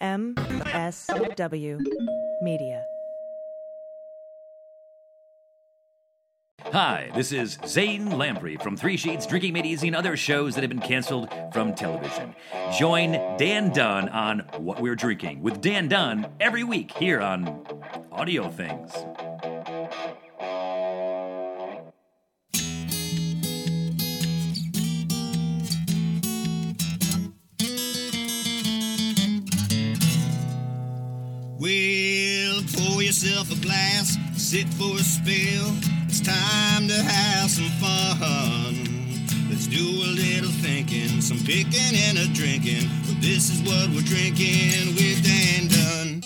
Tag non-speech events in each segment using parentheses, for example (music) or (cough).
MSW Media. Hi, this is Zane Lamprey from Three Sheets, Drinking Made Easy, and other shows that have been canceled from television. Join Dan Dunn on What We're Drinking with Dan Dunn every week here on Audio Things. A glass, sit for a spill. It's time to have some fun. Let's do a little thinking, some picking and a drinking. Well, this is what we're drinking with Dan Dunn.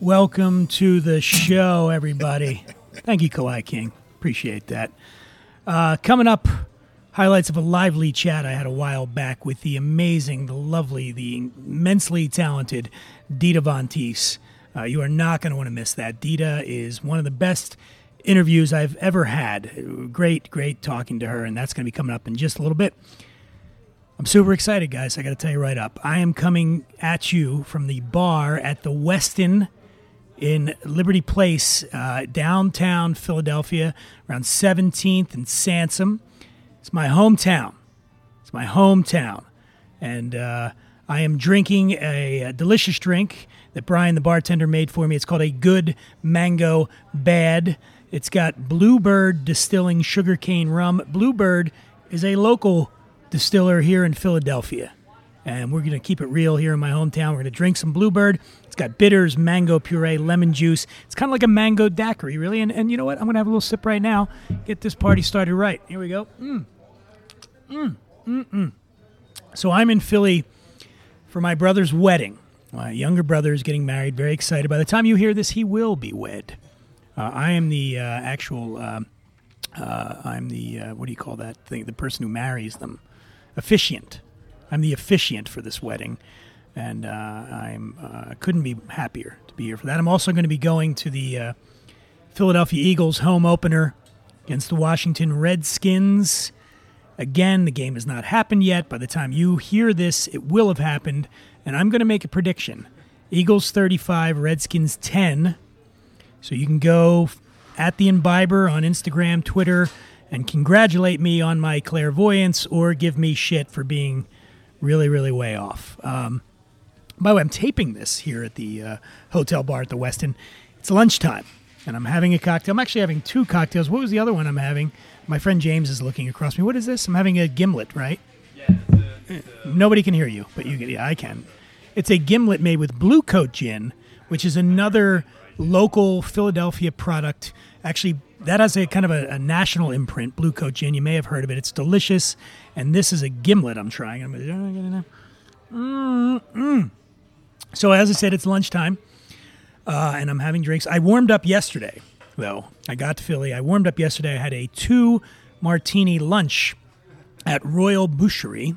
Welcome to the show, everybody. (laughs) Thank you, Kawhi King. Appreciate that. Uh, coming up, highlights of a lively chat I had a while back with the amazing, the lovely, the immensely talented Dita Von Teese. Uh, you are not going to want to miss that. Dita is one of the best interviews I've ever had. Great, great talking to her, and that's going to be coming up in just a little bit. I'm super excited, guys. I got to tell you right up. I am coming at you from the bar at the Westin in Liberty Place, uh, downtown Philadelphia, around 17th and Sansom. It's my hometown. It's my hometown. And uh, I am drinking a, a delicious drink that Brian, the bartender, made for me. It's called a Good Mango Bad. It's got Bluebird Distilling Sugarcane Rum. Bluebird is a local distiller here in Philadelphia. And we're going to keep it real here in my hometown. We're going to drink some Bluebird. It's got bitters, mango puree, lemon juice. It's kind of like a mango daiquiri, really. And, and you know what? I'm going to have a little sip right now. Get this party started right. Here we go. Mm. Mm. Mm-mm. So I'm in Philly for my brother's wedding. My younger brother is getting married. Very excited. By the time you hear this, he will be wed. Uh, I am the uh, actual. Uh, uh, I'm the uh, what do you call that thing? The person who marries them, officiant. I'm the officiant for this wedding, and uh, I'm uh, couldn't be happier to be here for that. I'm also going to be going to the uh, Philadelphia Eagles home opener against the Washington Redskins. Again, the game has not happened yet. By the time you hear this, it will have happened, and I'm going to make a prediction: Eagles 35, Redskins 10. So you can go at the Imbiber on Instagram, Twitter, and congratulate me on my clairvoyance or give me shit for being really, really way off. Um, by the way, I'm taping this here at the uh, hotel bar at the Westin. It's lunchtime, and I'm having a cocktail. I'm actually having two cocktails. What was the other one I'm having? My friend James is looking across me. What is this? I'm having a gimlet, right? Yeah. Nobody can hear you, but you can. Yeah, I can. It's a gimlet made with Blue Coat Gin, which is another local Philadelphia product. Actually, that has a kind of a, a national imprint. Blue Coat Gin. You may have heard of it. It's delicious, and this is a gimlet I'm trying. I'm gonna, uh, Mm-mm. So as I said, it's lunchtime, uh, and I'm having drinks. I warmed up yesterday, though. I got to Philly. I warmed up yesterday. I had a two martini lunch at Royal Boucherie.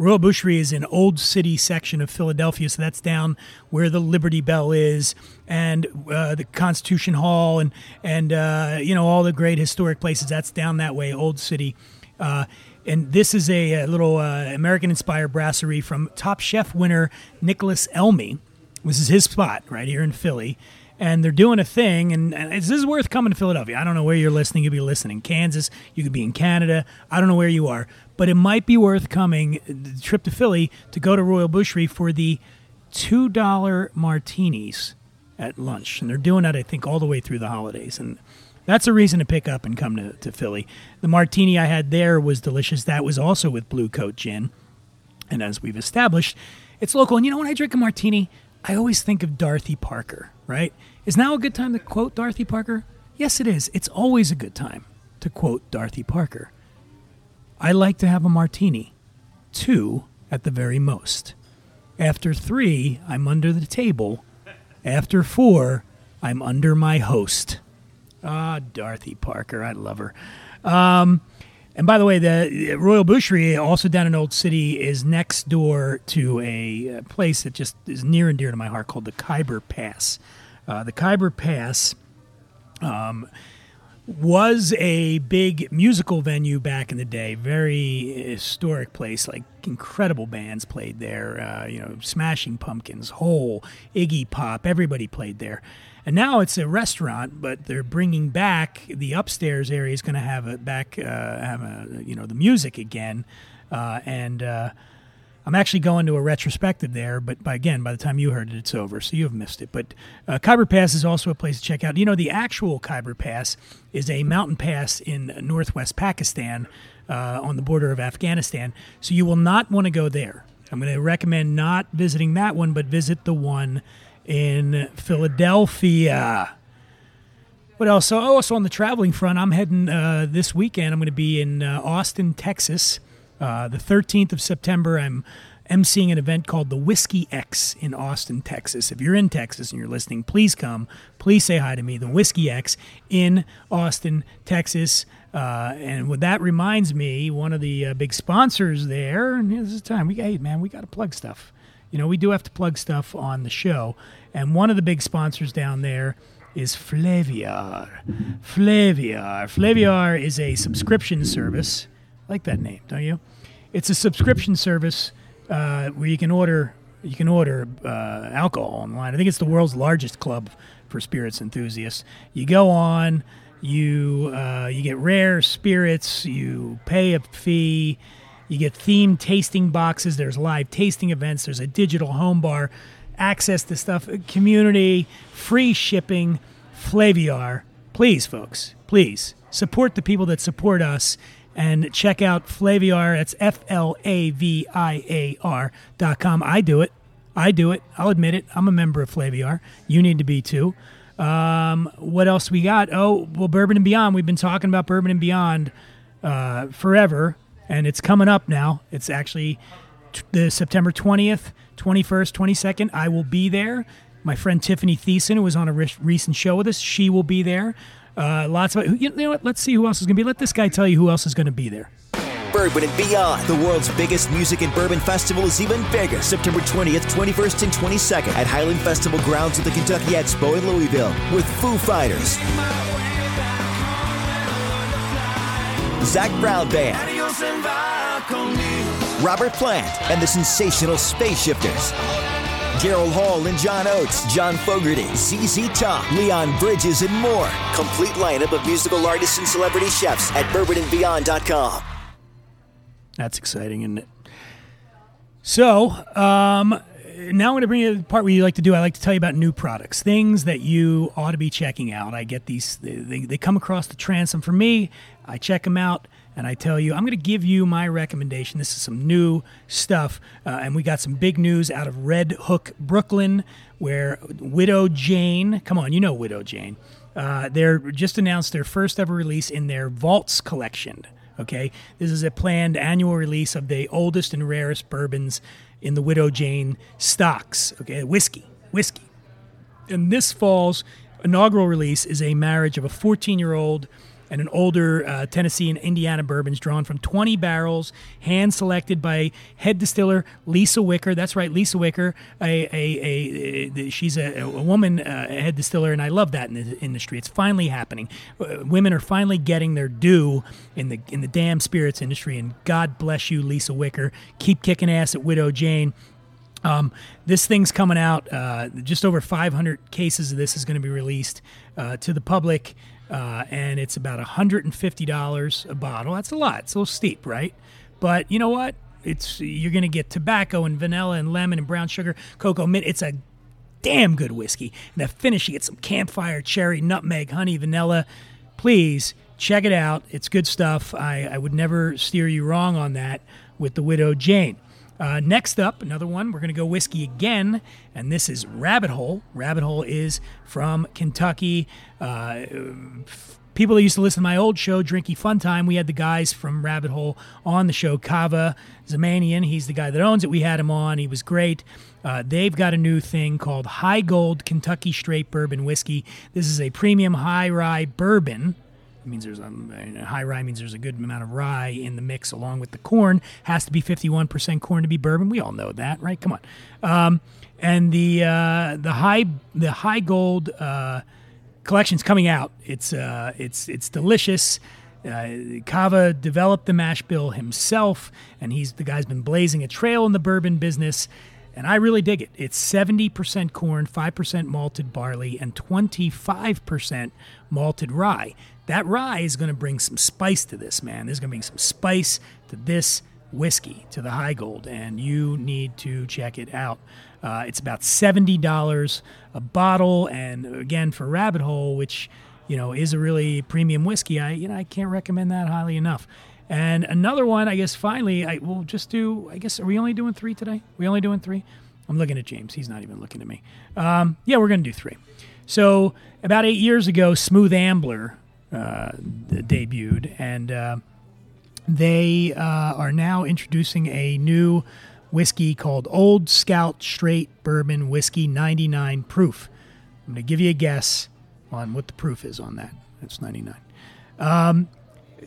Royal Boucherie is an old city section of Philadelphia, so that's down where the Liberty Bell is, and uh, the Constitution Hall, and and uh, you know all the great historic places. That's down that way, old city. Uh, and this is a, a little uh, American-inspired brasserie from Top Chef winner Nicholas Elmi. This is his spot right here in Philly, and they're doing a thing. And, and this is worth coming to Philadelphia. I don't know where you're listening. You could be listening in Kansas. You could be in Canada. I don't know where you are, but it might be worth coming uh, the trip to Philly to go to Royal Boucherie for the two dollar martinis at lunch, and they're doing that I think all the way through the holidays and. That's a reason to pick up and come to, to Philly. The martini I had there was delicious. That was also with Blue Coat Gin. And as we've established, it's local. And you know, when I drink a martini, I always think of Dorothy Parker, right? Is now a good time to quote Dorothy Parker? Yes, it is. It's always a good time to quote Dorothy Parker. I like to have a martini, two at the very most. After three, I'm under the table. After four, I'm under my host. Ah, Dorothy Parker. I love her. Um, and by the way, the Royal Boucherie, also down in Old City, is next door to a uh, place that just is near and dear to my heart called the Khyber Pass. Uh, the Khyber Pass was a big musical venue back in the day. Very historic place. Like incredible bands played there. Uh, you know, Smashing Pumpkins, Hole, Iggy Pop. Everybody played there. And now it's a restaurant, but they're bringing back the upstairs area is going to have a back uh, have a you know the music again, uh, and. Uh, I'm actually going to a retrospective there, but by, again, by the time you heard it, it's over, so you have missed it. But uh, Khyber Pass is also a place to check out. You know, the actual Khyber Pass is a mountain pass in northwest Pakistan uh, on the border of Afghanistan, so you will not want to go there. I'm going to recommend not visiting that one, but visit the one in Philadelphia. What else? So, oh, also on the traveling front, I'm heading uh, this weekend. I'm going to be in uh, Austin, Texas. Uh, the 13th of September, I'm emceeing an event called the Whiskey X in Austin, Texas. If you're in Texas and you're listening, please come. Please say hi to me. The Whiskey X in Austin, Texas. Uh, and what that reminds me, one of the uh, big sponsors there, and this is time we hey man, we got to plug stuff. You know, we do have to plug stuff on the show. And one of the big sponsors down there is Flaviar. Flaviar. Flaviar is a subscription service. I like that name, don't you? It's a subscription service uh, where you can order you can order uh, alcohol online. I think it's the world's largest club for spirits enthusiasts. You go on, you uh, you get rare spirits, you pay a fee, you get themed tasting boxes. There's live tasting events. There's a digital home bar, access to stuff, community, free shipping, Flaviar. Please, folks, please support the people that support us and check out Flaviar. That's F L A V I A R dot com. I do it. I do it. I'll admit it. I'm a member of Flaviar. You need to be too. Um, what else we got? Oh, well, Bourbon and Beyond. We've been talking about Bourbon and Beyond uh, forever, and it's coming up now. It's actually t- the September 20th, 21st, 22nd. I will be there. My friend Tiffani Thiessen, who was on a re- recent show with us, she will be there. Uh, lots of you know what? Let's see who else is going to be. Let this guy tell you who else is going to be there. Bourbon and Beyond. The world's biggest music and bourbon festival is even bigger. September 20th, 21st, and 22nd at Highland Festival grounds at the Kentucky Expo in Louisville with Foo Fighters, Zac Brown Band, Robert Plant, and the sensational Space Shifters. Daryl Hall and John Oates, John Fogerty, ZZ Top, Leon Bridges, and more. Complete lineup of musical artists and celebrity chefs at bourbonandbeyond.com. That's exciting, isn't it? So, um, now I'm going to bring you to the part where you like to do. I like to tell you about new products, things that you ought to be checking out. I get these; they, they, they come across the transom for me. I check them out, and I tell you, I'm going to give you my recommendation. This is some new stuff, uh, and we got some big news out of Red Hook, Brooklyn, where Widow Jane. Come on, you know Widow Jane. Uh, they're just announced their first ever release in their Vaults collection. Okay, this is a planned annual release of the oldest and rarest bourbons in the Widow Jane stocks. Okay, whiskey, whiskey. And this fall's inaugural release is a marriage of a 14 year old and an older uh, Tennessee and Indiana bourbons drawn from 20 barrels, hand selected by head distiller Lisa Wicker. That's right, Lisa Wicker. A, a, a, she's a, a woman uh, head distiller, and I love that in the industry. It's finally happening. Uh, women are finally getting their due in the in the damn spirits industry, and God bless you, Lisa Wicker. Keep kicking ass at Widow Jane. Um, this thing's coming out. Uh, just over 500 cases of this is going to be released uh, to the public, uh, and it's about $150 a bottle. That's a lot. It's a little steep, right? But you know what? It's you're going to get tobacco and vanilla and lemon and brown sugar, cocoa mint. It's a damn good whiskey. And the finish, you get some campfire, cherry, nutmeg, honey, vanilla. Please check it out. It's good stuff. I, I would never steer you wrong on that with the Widow Jane. Uh, next up, another one. We're going to go whiskey again, and this is Rabbit Hole. Rabbit Hole is from Kentucky. Uh, people that used to listen to my old show, Drinky Fun Time, we had the guys from Rabbit Hole on the show. Kaveh Zamanian, he's the guy that owns it. We had him on. He was great. Uh, they've got a new thing called High Gold Kentucky Straight Bourbon Whiskey. This is a premium high rye bourbon. Means there's a high rye means there's a good amount of rye in the mix along with the corn. Has to be 51% corn to be bourbon. We all know that, right? Come on. Um, and the uh, the high the high gold uh, collection's coming out. It's uh, it's it's delicious. Uh, Kaveh developed the mash bill himself, and he's the guy's been blazing a trail in the bourbon business. And I really dig it. It's 70% corn, 5% malted barley, and 25% malted rye. That rye is going to bring some spice to this, man. There's going to bring some spice to this whiskey, to the High Gold, and you need to check it out. Uh, it's about $70 a bottle, and again, for Rabbit Hole, which you know is a really premium whiskey, I you know I can't recommend that highly enough. And another one, I guess finally, I will just do. I guess are we only doing three today? we only doing three? I'm looking at James. He's not even looking at me. Um, yeah, we're going to do three. So about eight years ago, Smooth Ambler uh, debuted, and uh, they uh, are now introducing a new whiskey called Old Scout Straight Bourbon Whiskey 99 proof. I'm going to give you a guess on what the proof is on that. It's 99. Um,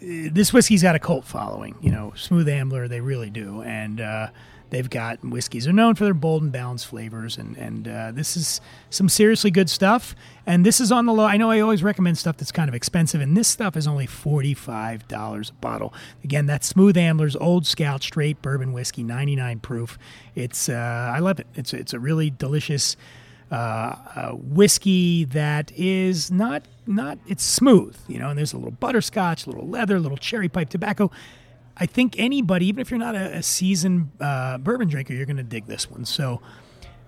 this whiskey's got a cult following. You know, Smooth Ambler, they really do. And uh, they've got whiskeys. They're known for their bold and balanced flavors. And, and uh, this is some seriously good stuff. And this is on the low. I know I always recommend stuff that's kind of expensive. And this stuff is only $45 a bottle. Again, that's Smooth Ambler's Old Scout Straight Bourbon Whiskey, 99 proof. It's, uh, I love it. It's, it's a really delicious uh, whiskey that is not not it's smooth, you know, and there's a little butterscotch, a little leather, a little cherry pipe tobacco. I think anybody, even if you're not a, a seasoned uh, bourbon drinker, you're going to dig this one. So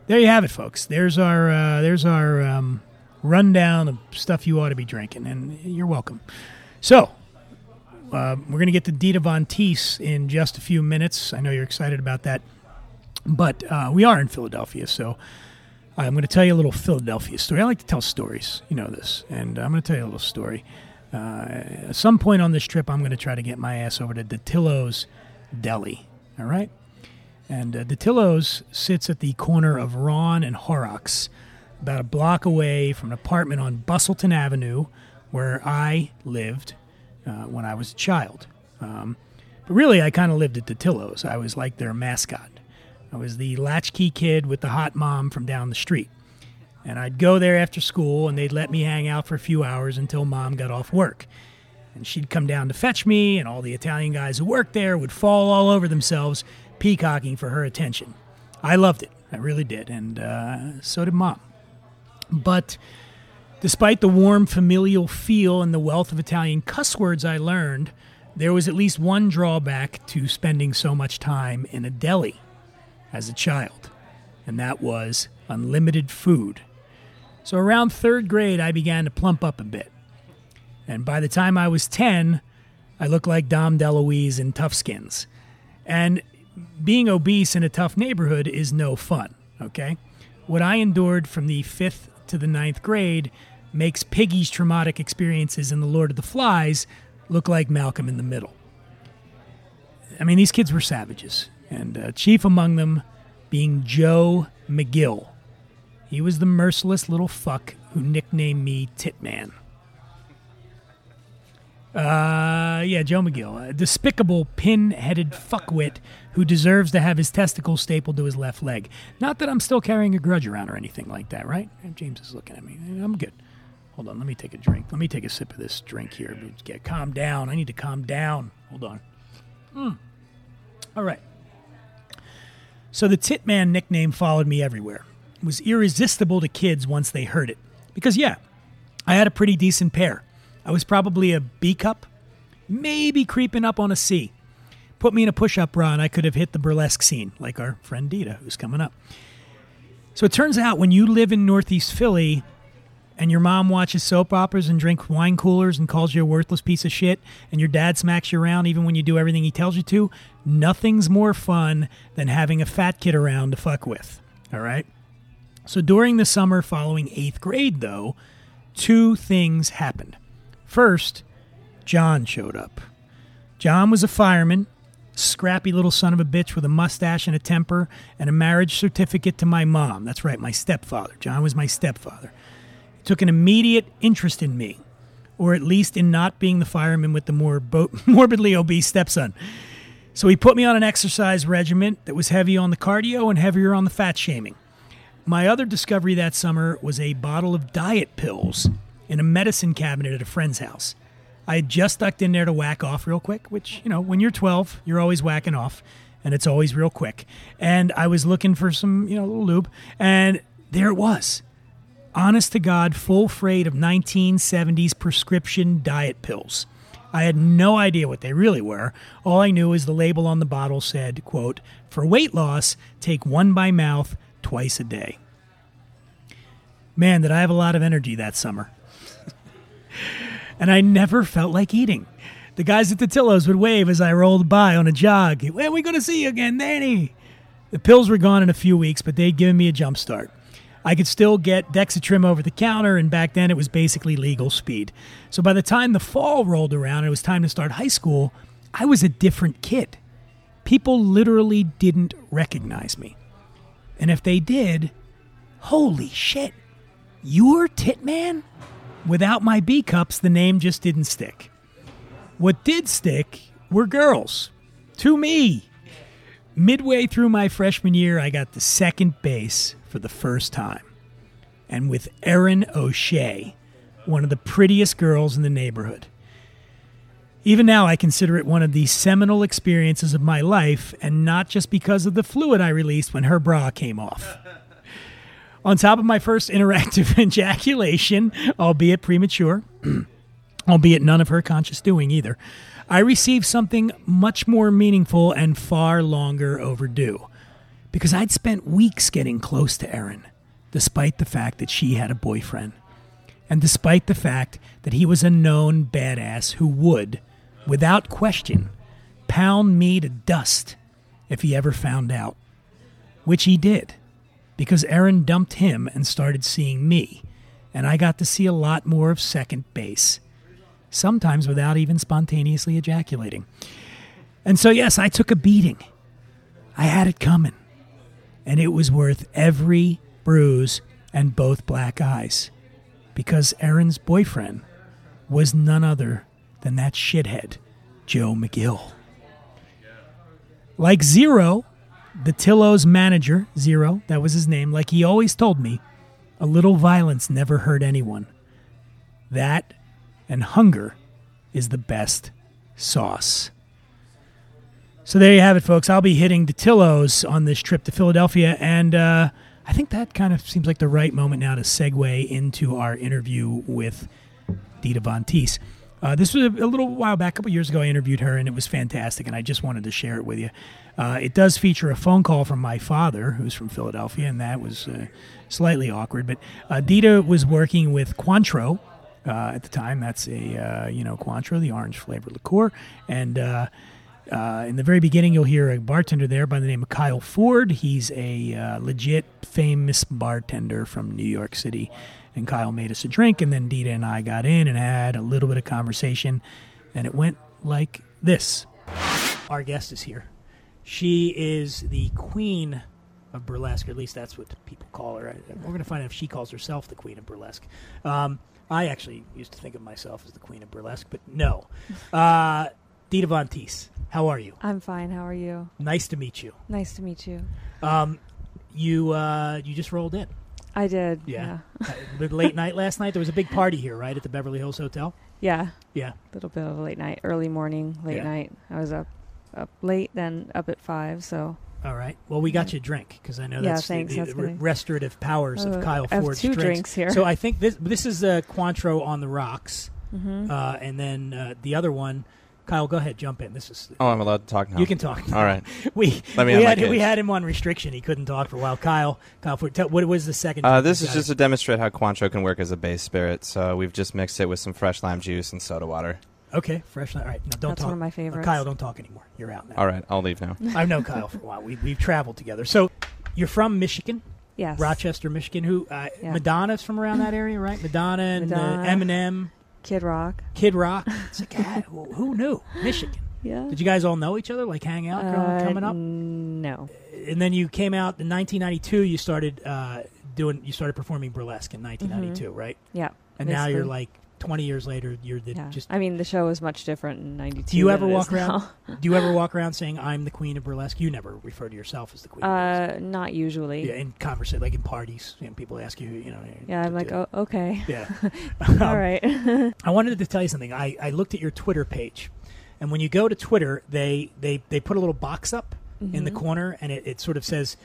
there you have it, folks. There's our uh, there's our um, rundown of stuff you ought to be drinking, and you're welcome. So uh, we're going to get to Dita Von Teese in just a few minutes. I know you're excited about that, but uh, we are in Philadelphia, so I'm going to tell you a little Philadelphia story. I like to tell stories. You know this. And I'm going to tell you a little story. Uh, at some point on this trip, I'm going to try to get my ass over to Dattilo's Deli. All right? And uh, Dattilo's sits at the corner of Rhawn and Horrocks, about a block away from an apartment on Bustleton Avenue where I lived uh, when I was a child. Um, but really, I kind of lived at Dattilo's. I was like their mascot. I was the latchkey kid with the hot mom from down the street. And I'd go there after school and they'd let me hang out for a few hours until mom got off work. And she'd come down to fetch me, and all the Italian guys who worked there would fall all over themselves, peacocking for her attention. I loved it. I really did. And uh, so did mom. But despite the warm familial feel and the wealth of Italian cuss words I learned, there was at least one drawback to spending so much time in a deli as a child, and that was unlimited food. So around third grade, I began to plump up a bit. And by the time I was 10, I looked like Dom DeLuise in Toughskins. And being obese in a tough neighborhood is no fun, okay? What I endured from the fifth to the ninth grade makes Piggy's traumatic experiences in The Lord of the Flies look like Malcolm in the Middle. I mean, these kids were savages and uh, chief among them being Joe McGill. He was the merciless little fuck who nicknamed me Titman. Uh, yeah, Joe McGill, a despicable pin-headed fuckwit who deserves to have his testicles stapled to his left leg. Not that I'm still carrying a grudge around or anything like that, right? James is looking at me. I'm good. Hold on, let me take a drink. Let me take a sip of this drink here. Get calm down. I need to calm down. Hold on. Mm. All right. So the Titman nickname followed me everywhere. It was irresistible to kids once they heard it. Because, yeah, I had a pretty decent pair. I was probably a B cup, maybe creeping up on a C. Put me in a push up bra and I could have hit the burlesque scene, like our friend Dita, who's coming up. So it turns out when you live in Northeast Philly, and your mom watches soap operas and drinks wine coolers and calls you a worthless piece of shit, and your dad smacks you around even when you do everything he tells you to, nothing's more fun than having a fat kid around to fuck with. All right? So during the summer following eighth grade, though, two things happened. First, John showed up. John was a fireman, scrappy little son of a bitch with a mustache and a temper, and a marriage certificate to my mom. That's right, my stepfather. John was my stepfather took an immediate interest in me, or at least in not being the fireman with the more bo- (laughs) morbidly obese stepson. So he put me on an exercise regimen that was heavy on the cardio and heavier on the fat shaming. My other discovery that summer was a bottle of diet pills, in a medicine cabinet at a friend's house. I had just ducked in there to whack off real quick, which, you know, when you're 12, you're always whacking off and it's always real quick. And I was looking for some, you know, little lube and there it was. Honest to God, full freight of 1970s prescription diet pills. I had no idea what they really were. All I knew is the label on the bottle said, quote, for weight loss, take one by mouth twice a day. Man, did I have a lot of energy that summer. (laughs) and I never felt like eating. The guys at the Tillos would wave as I rolled by on a jog. When are we going to see you again, Danny? The pills were gone in a few weeks, but they'd given me a jump start. I could still get Dexatrim over the counter, and back then it was basically legal speed. So by the time the fall rolled around it was time to start high school, I was a different kid. People literally didn't recognize me. And if they did, holy shit, you're Titman? Without my B cups, the name just didn't stick. What did stick were girls. To me. Midway through my freshman year, I got the second base for the first time. And with Erin O'Shea, one of the prettiest girls in the neighborhood. Even now, I consider it one of the seminal experiences of my life, and not just because of the fluid I released when her bra came off. (laughs) On top of my first interactive (laughs) ejaculation, albeit premature, (clears throat) albeit none of her conscious doing either, I received something much more meaningful and far longer overdue. Because I'd spent weeks getting close to Erin, despite the fact that she had a boyfriend, and despite the fact that he was a known badass who would, without question, pound me to dust if he ever found out. Which he did, because Erin dumped him and started seeing me, and I got to see a lot more of second base sometimes without even spontaneously ejaculating. And so, yes, I took a beating. I had it coming. And it was worth every bruise and both black eyes. Because Erin's boyfriend was none other than that shithead, Joe McGill. Like Zero, the Tillo's manager, Zero, that was his name, like he always told me, a little violence never hurt anyone. That and hunger is the best sauce. So there you have it, folks. I'll be hitting Dattilo's on this trip to Philadelphia, and uh, I think that kind of seems like the right moment now to segue into our interview with Dita Von Teese. Uh, this was a, a, little while back, a couple years ago. I interviewed her, and it was fantastic, and I just wanted to share it with you. Uh, it does feature a phone call from my father, who's from Philadelphia, and that was uh, slightly awkward. But uh, Dita was working with Cointreau, uh, at the time. That's a uh, you know Cointreau, the orange flavored liqueur, and uh, in the very beginning, you'll hear a bartender there by the name of Kyle Ford. He's a legit famous bartender from New York City, and Kyle made us a drink, and then Dita and I got in and had a little bit of conversation, and it went like this. Our guest is here. She is the queen of burlesque, or at least that's what people call her. We're going to find out if she calls herself the queen of burlesque. Um, I actually used to think of myself as the queen of burlesque, but no. (laughs) Uh, Dita Von Teese, how are you? I'm fine. How are you? Nice to meet you. Nice to meet you. Um, you uh, you just rolled in. I did. Yeah. uh, late night (laughs) last night. There was a big party here, right, at the Beverly Hills Hotel. Yeah. Yeah. A little bit of a late night, early morning, late Yeah. night. I was up up late, then up at five. So All right. Well, we got you a drink because I know Yeah, that's thanks, the, that's re- restorative powers of Uh, Kyle I have Ford's two drinks. drinks here. So I think this this is uh, Cointreau on the rocks, Mm-hmm. uh, and then uh, the other one. Kyle, go ahead, jump in. This is Oh, I'm allowed to talk now. you can talk. All right. (laughs) We Let me we had we had him on restriction. He couldn't talk for a while. Kyle, Kyle, Ford, tell, what was the second? Uh, this is got? just to demonstrate how Cointreau can work as a base spirit. So we've just mixed it with some fresh lime juice and soda water. Okay. Fresh. All right. Now don't That's talk. one of my Uh, favorites. Kyle, don't talk anymore. You're out now. All right, I'll leave now. (laughs) I've known Kyle for a while. We we've traveled together. So you're from Michigan, yes, Rochester, Michigan. Who uh, Yeah. Madonna's from around that area, right? Madonna and Madonna. Uh, Eminem, Kid Rock. Kid Rock. It's like (laughs) who who knew Michigan? Yeah. Did you guys all know each other, like hang out Uh, coming up? No. And then you came out in 1992. You started uh, doing. You started performing burlesque in 1992, right? Yeah. And now you're like twenty years later, you're the Yeah. just. I mean, the show was much different in '92. Do you ever walk around? do you ever (laughs) walk around saying I'm the queen of burlesque? You never refer to yourself as the queen. of burlesque. Uh, not usually. Yeah, in conversation, like in parties, and people ask you, you know. Yeah, I'm like, oh, okay, Yeah. (laughs) (laughs) all right. I wanted to tell you something. I, I looked at your Twitter page, and when you go to Twitter, they they, they put a little box up in the Mm-hmm. corner, and it, it sort of says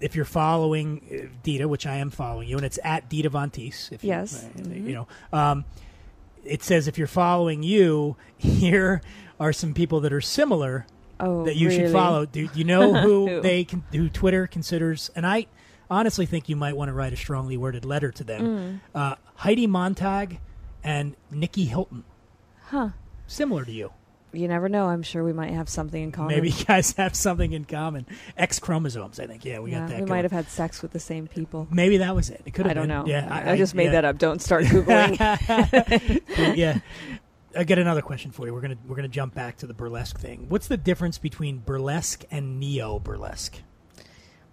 if you're following uh, Dita, which I am following you, and it's at Dita Von Teese. If you- Yes. uh, you know, um, it says if you're following you, (laughs) here are some people that are similar oh, that you should follow. Do you know (laughs) who Who? they can, who Twitter considers? And I honestly think you might want to write a strongly worded letter to Mm. them. Uh, Heidi Montag and Nikki Hilton, Huh? similar to you. You never know. I'm sure we might have something in common. Maybe you guys have something in common. X chromosomes, I think. Yeah, we yeah, got that. we going. might have had sex with the same people. Maybe that was it. It could have I don't been. know. Yeah, I, just made that up. Don't start googling. (laughs) yeah. I got another question for you. We're gonna we're gonna jump back to the burlesque thing. What's the difference between burlesque and neo burlesque?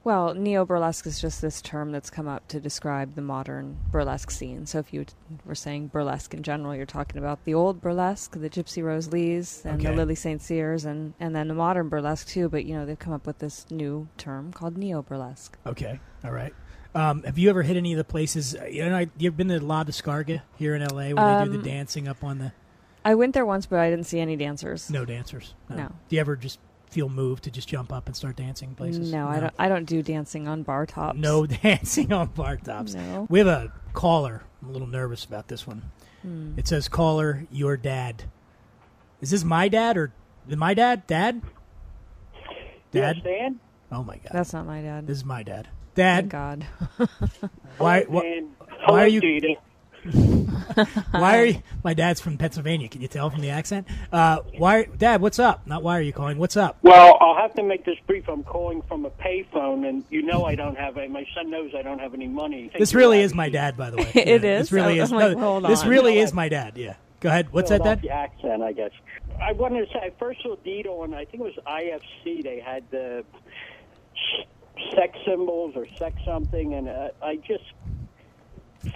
Well, neo burlesque is just this term that's come up to describe the modern burlesque scene. So if you were saying burlesque in general, you're talking about the old burlesque, the Gypsy Rose Lees and Okay. the Lily St. Cyrs, and, and then the modern burlesque too. But you know they've come up with this new term called neo burlesque. Okay, all right. Um, have you ever hit any of the places? uh, You know, I- you've been to La Descarga here in L.A. where they do Um, the dancing up on the I went there once, but I didn't see any dancers. no dancers. No. Do you ever just feel moved to just jump up and start dancing places? No, I don't. I don't do dancing on bar tops. No (laughs) dancing on bar tops. No. We have a caller. I'm a little nervous about this one. Hmm. It says, "Caller, your dad." Is this my dad or my dad? Dad? Dad? Yes, Dan? Oh my god! That's not my dad. this is my dad. Thank Dad, God. why? Hello, Wh- Dan. why are you- Dita. (laughs) why are you? My dad's from Pennsylvania. Can you tell from the accent? Uh, why, Dad? What's up? Not why are you calling? What's up? Well, I'll have to make this brief. I'm calling from a payphone, and you know I don't have. A, my son knows I don't have any money. Think This really is my dad, by the way. (laughs) It Yeah, is? This really I'm is. like, no, hold this really No, is my dad. Yeah. Go ahead. What's that, Dad? Philadelphia accent, I guess. I wanted to say I first saw Dito on I think it was IFC. They had the sex symbols or sex something, and uh, I just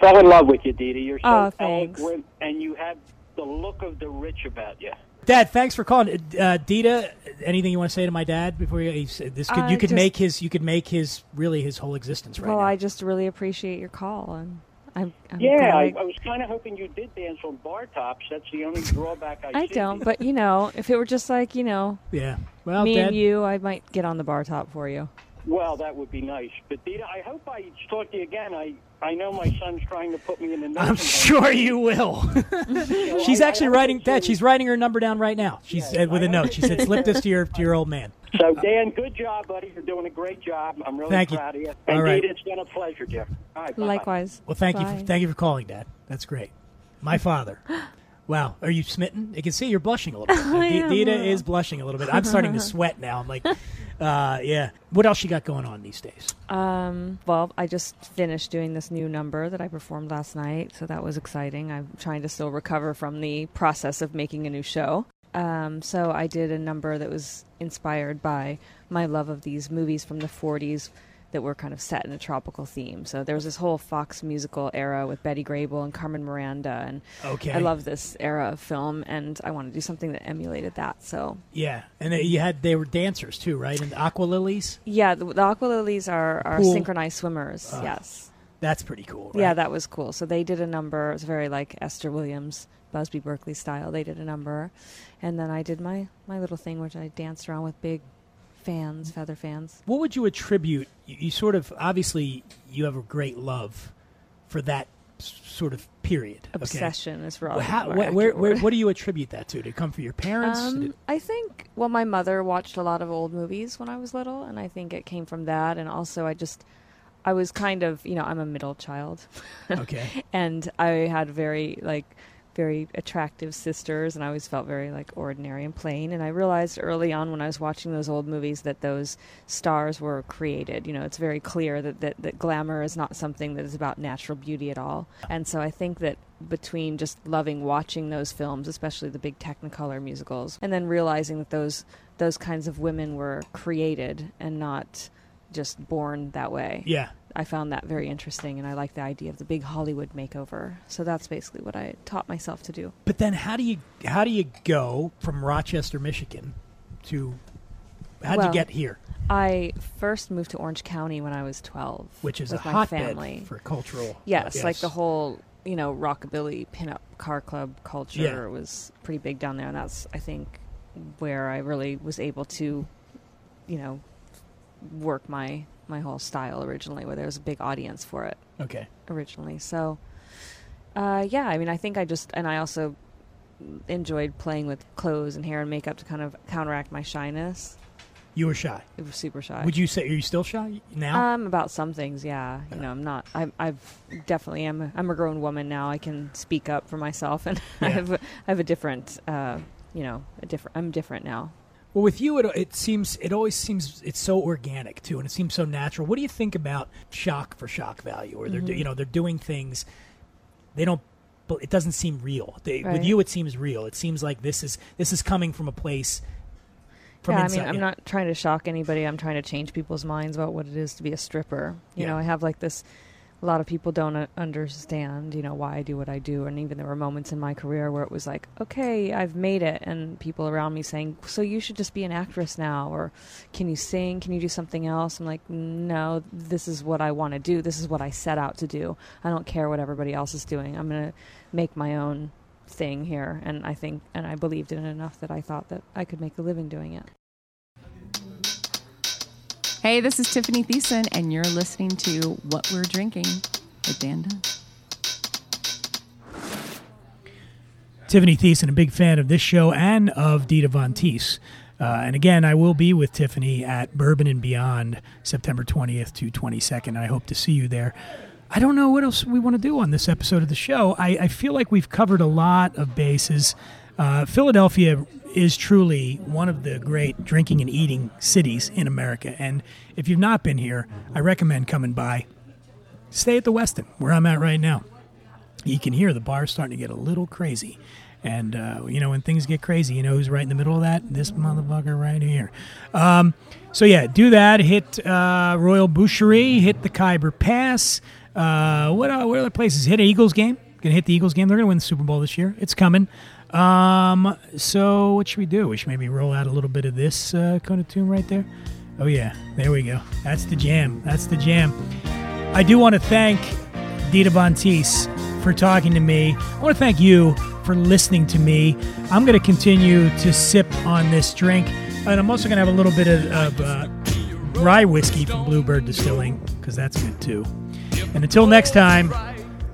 fell in love with you, Dita. You're so Aw, thanks. eloquent, and you have the look of the rich about you. Dad, thanks for calling. Uh, Dita, anything you want to say to my dad before you? He's, this could, Uh, you could just- make his. You could make his really his whole existence right well, now. I just really appreciate your call, and I'm. I'm Yeah, I, I was kind of hoping you did dance on bar tops. That's the only drawback I, I see. don't, but you know, if it were just like you know yeah. Well, me Dad. and you, I might get on the bar top for you. Well, that would be nice. But Dita, I hope I talk to you again. I I know my son's trying to put me in the nursing I'm home. sure you will. (laughs) So she's I- I actually hope writing. that Dad, she's writing her number down right now. She Yeah, said with I a note. She said, "Slip this to your to your old man." So, Dan, good job, buddy. You're doing a great job. I'm really Thank you. proud of you. All And right. Dita, it's been a pleasure, dear. All right. Likewise. Well, thank you. For, thank you for calling, Dad. That's great. My father. (gasps) Wow, are you smitten? I can see you're blushing a little bit. (laughs) D- am. Dita is blushing a little bit. I'm starting to (laughs) sweat now. I'm like, uh, yeah. What else you got going on these days? Um, well, I just finished doing this new number that I performed last night, so that was exciting. I'm trying to still recover from the process of making a new show. Um, so I did a number that was inspired by my love of these movies from the 40s that were kind of set in a tropical theme. So there was this whole Fox musical era with Betty Grable and Carmen Miranda, and Okay. I love this era of film, and I want to do something that emulated that. So Yeah, and they, you had they were dancers too, right? And the aqua lilies. yeah, the, the aqua lilies are, are synchronized swimmers. yes. That's pretty cool. Right? Yeah, that was cool. So they did a number. It was very like Esther Williams, Busby Berkeley style. They did a number, and then I did my my little thing, which I danced around with big fans, feather fans. What would you attribute? You, you sort of obviously you have a great love for that sort of period. okay? Obsession is Well, how, more where, where, accurate where, word. what do you attribute that to? Did it come from your parents? Um, it- I think well, my mother watched a lot of old movies when I was little, and I think it came from that. And also, I just I was kind of you know I'm a middle child, okay. (laughs) and I had very like very attractive sisters and I always felt very like ordinary and plain. And I realized early on when I was watching those old movies that those stars were created. You know it's very clear that that, that glamour is not something that is about natural beauty at all. And so I think that between just loving watching those films especially the big technicolor musicals and then realizing that those those kinds of women were created and not just born that way. Yeah. I found that very interesting, and I like the idea of the big Hollywood makeover. So that's basically what I taught myself to do. But then, how do you how do you go from Rochester, Michigan, to how'd you get here? I first moved to Orange County when I was 12, Which is with a my hotbed family. for cultural. Uh, yes, like the whole you know rockabilly pinup car club culture Yeah. was pretty big down there, and that's I think where I really was able to, you know, work my my whole style originally, where there was a big audience for it Okay. originally. So, uh, yeah, I mean, I think I just and I also enjoyed playing with clothes and hair and makeup to kind of counteract my shyness. You were shy. It was super shy. Would you say are you still shy now? Um, about some things, yeah. You know, I'm not. I, I've definitely am. I'm a grown woman now. I can speak up for myself, (laughs) and I have. A, I have a different. Uh, you know, a different. I'm different now. Well, with you, it, it seems it always seems it's so organic too, and it seems so natural. What do you think about shock for shock value, or they're Mhm. you know they're doing things they don't, but it doesn't seem real. They, With you, it seems real. It seems like this is this is coming from a place. From yeah, inside, I mean, I'm yeah. not trying to shock anybody. I'm trying to change people's minds about what it is to be a stripper. You Yeah. know, I have like this. A lot of people don't understand, you know, why I do what I do, and even there were moments in my career where it was like, okay, I've made it, and people around me saying, so you should just be an actress now, or can you sing? Can you do something else? I'm like, no, this is what I want to do. This is what I set out to do. I don't care what everybody else is doing. I'm gonna make my own thing here, and I think, and I believed in it enough that I thought that I could make a living doing it. Hey, this is Tiffani Thiessen, and you're listening to What We're Drinking with Dan Dunn. Tiffani Thiessen, a big fan of this show and of Dita Von Teese. Uh, and again, I will be with Tiffany at Bourbon and Beyond September 20th to 22nd. And I hope to see you there. I don't know what else we want to do on this episode of the show. I, I feel like we've covered a lot of bases. Uh, Philadelphia is truly one of the great drinking and eating cities in America. And if you've not been here, I recommend coming by. Stay at the Westin, where I'm at right now you can hear the bar starting to get a little crazy. And, uh, you know, when things get crazy, you know who's right in the middle of that? This motherfucker right here. Um, so, yeah, do that. Hit uh, Royal Boucherie, hit the Khyber Pass. Uh, what, uh, what other places? Hit an Eagles game. Going to hit the Eagles game. They're going to win the Super Bowl this year. It's coming. Um, so, what should we do? We should maybe roll out a little bit of this uh, kind of tune right there. Oh, yeah. There we go. That's the jam. That's the jam. I do want to thank Dita Von Teese for talking to me. I want to thank you for listening to me. I'm going to continue to sip on this drink, and I'm also going to have a little bit of, of uh, rye whiskey from Bluebird Distilling because that's good too. And until next time,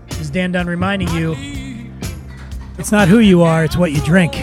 this is Dan Dunn reminding you it's not who you are, it's what you drink.